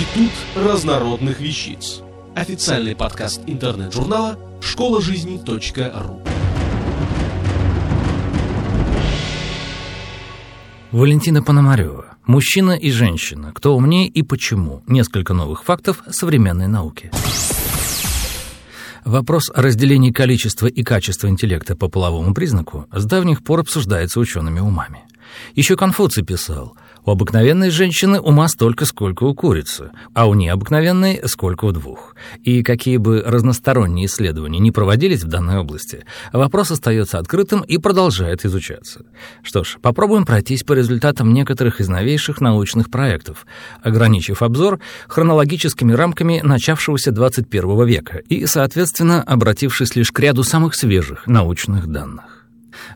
Институт разнородных вещиц. Официальный подкаст интернет-журнала школа жизни.ру. Валентина Пономарева. Мужчина и женщина. Кто умнее и почему? Несколько новых фактов современной науки. Вопрос о разделении количества и качества интеллекта по половому признаку с давних пор обсуждается учеными умами. Еще Конфуций писал – у обыкновенной женщины ума столько, сколько у курицы, а у необыкновенной – сколько у двух. И какие бы разносторонние исследования не проводились в данной области, вопрос остается открытым и продолжает изучаться. Что ж, попробуем пройтись по результатам некоторых из новейших научных проектов, ограничив обзор хронологическими рамками начавшегося 21 века и, соответственно, обратившись лишь к ряду самых свежих научных данных.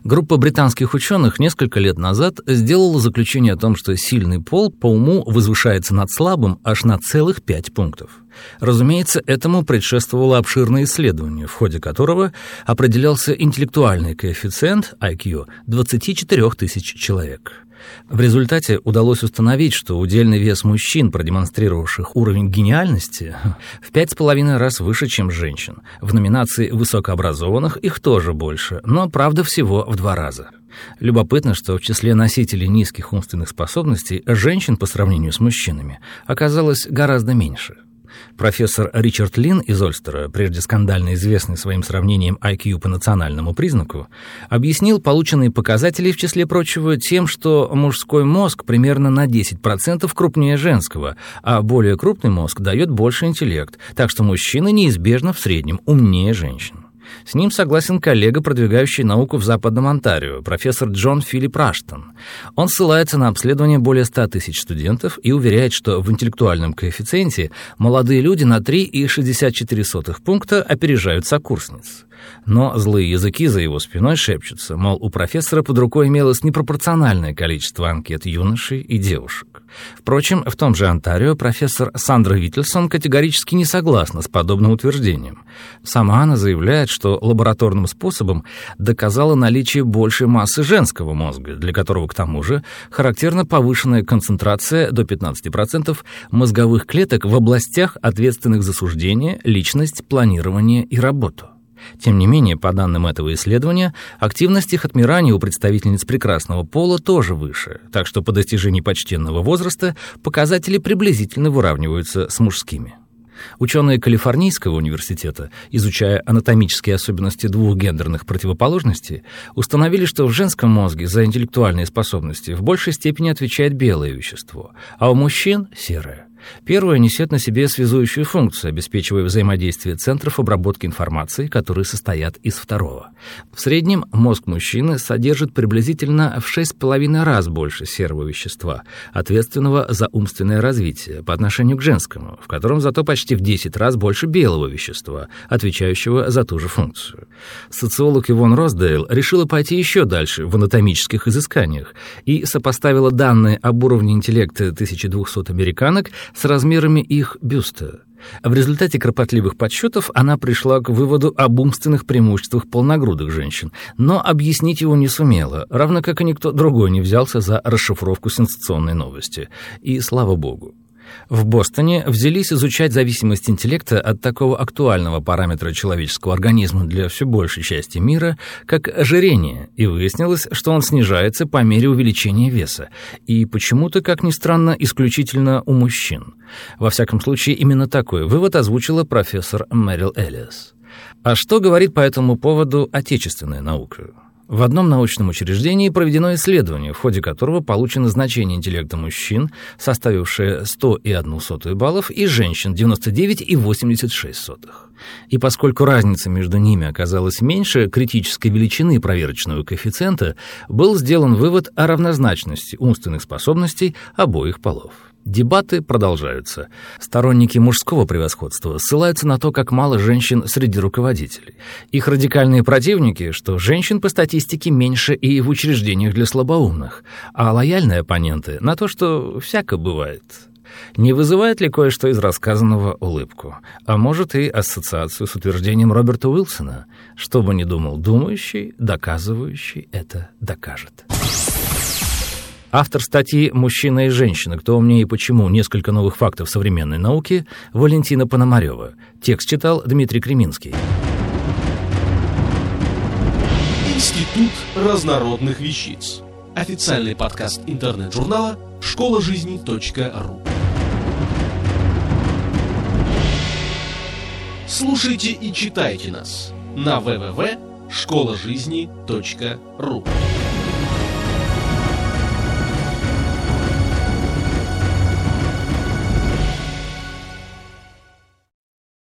Группа британских ученых несколько лет назад сделала заключение о том, что сильный пол по уму возвышается над слабым аж на целых пять пунктов. Разумеется, этому предшествовало обширное исследование, в ходе которого определялся интеллектуальный коэффициент IQ 24 тысяч человек. В результате удалось установить, что удельный вес мужчин, продемонстрировавших уровень гениальности, в пять с половиной раз выше, чем женщин. В номинации высокообразованных их тоже больше, но, правда, всего в два раза. Любопытно, что в числе носителей низких умственных способностей женщин по сравнению с мужчинами оказалось гораздо меньше. Профессор Ричард Лин из Ольстера, прежде скандально известный своим сравнением IQ по национальному признаку, объяснил полученные показатели, в числе прочего, тем, что мужской мозг примерно на 10% крупнее женского, а более крупный мозг дает больше интеллект, так что мужчины неизбежно в среднем умнее женщин. С ним согласен коллега, продвигающий науку в Западном Онтарио, профессор Джон Филипп Раштон. Он ссылается на обследование более 100 тысяч студентов и уверяет, что в интеллектуальном коэффициенте молодые люди на 3,64 пункта опережают сокурсниц. Но злые языки за его спиной шепчутся, мол, у профессора под рукой имелось непропорциональное количество анкет юношей и девушек. Впрочем, в том же Онтарио профессор Сандра Виттельсон категорически не согласна с подобным утверждением. Сама она заявляет, что лабораторным способом доказала наличие большей массы женского мозга, для которого, к тому же, характерна повышенная концентрация до 15% мозговых клеток в областях, ответственных за суждение, личность, планирование и работу. Тем не менее, по данным этого исследования, активность их отмирания у представительниц прекрасного пола тоже выше, так что по достижении почтенного возраста показатели приблизительно выравниваются с мужскими. Ученые Калифорнийского университета, изучая анатомические особенности двух гендерных противоположностей, установили, что в женском мозге за интеллектуальные способности в большей степени отвечает белое вещество, а у мужчин — серое. Первое несет на себе связующую функцию, обеспечивая взаимодействие центров обработки информации, которые состоят из второго. В среднем мозг мужчины содержит приблизительно в 6,5 раз больше серого вещества, ответственного за умственное развитие, по отношению к женскому, в котором зато почти в 10 раз больше белого вещества, отвечающего за ту же функцию. Социолог Ивон Росдейл решила пойти еще дальше в анатомических изысканиях и сопоставила данные об уровне интеллекта 1200 американок с размерами их бюста. В результате кропотливых подсчетов она пришла к выводу об умственных преимуществах полногрудых женщин, но объяснить его не сумела, равно как и никто другой не взялся за расшифровку сенсационной новости. И слава богу. В Бостоне взялись изучать зависимость интеллекта от такого актуального параметра человеческого организма для все большей части мира, как ожирение, и выяснилось, что он снижается по мере увеличения веса, и почему-то, как ни странно, исключительно у мужчин. Во всяком случае, именно такой вывод озвучила профессор Мэрил Эллиас. А что говорит по этому поводу отечественная наука? В одном научном учреждении проведено исследование, в ходе которого получено значение интеллекта мужчин, составившее 100,1 баллов, и женщин 99,86. И поскольку разница между ними оказалась меньше критической величины проверочного коэффициента, был сделан вывод о равнозначности умственных способностей обоих полов. Дебаты продолжаются. Сторонники мужского превосходства ссылаются на то, как мало женщин среди руководителей. Их радикальные противники, что женщин по статистике меньше и в учреждениях для слабоумных, а лояльные оппоненты на то, что всяко бывает. Не вызывает ли кое-что из рассказанного улыбку? А может и ассоциацию с утверждением Роберта Уилсона? Что бы ни думал думающий, доказывающий это докажет. Автор статьи «Мужчина и женщина. Кто умнее и почему. Несколько новых фактов современной науки» Валентина Пономарева. Текст читал Дмитрий Креминский. Институт разнородных вещиц. Официальный подкаст интернет-журнала школа жизни .ру. Слушайте и читайте нас на www.школажизни.ру.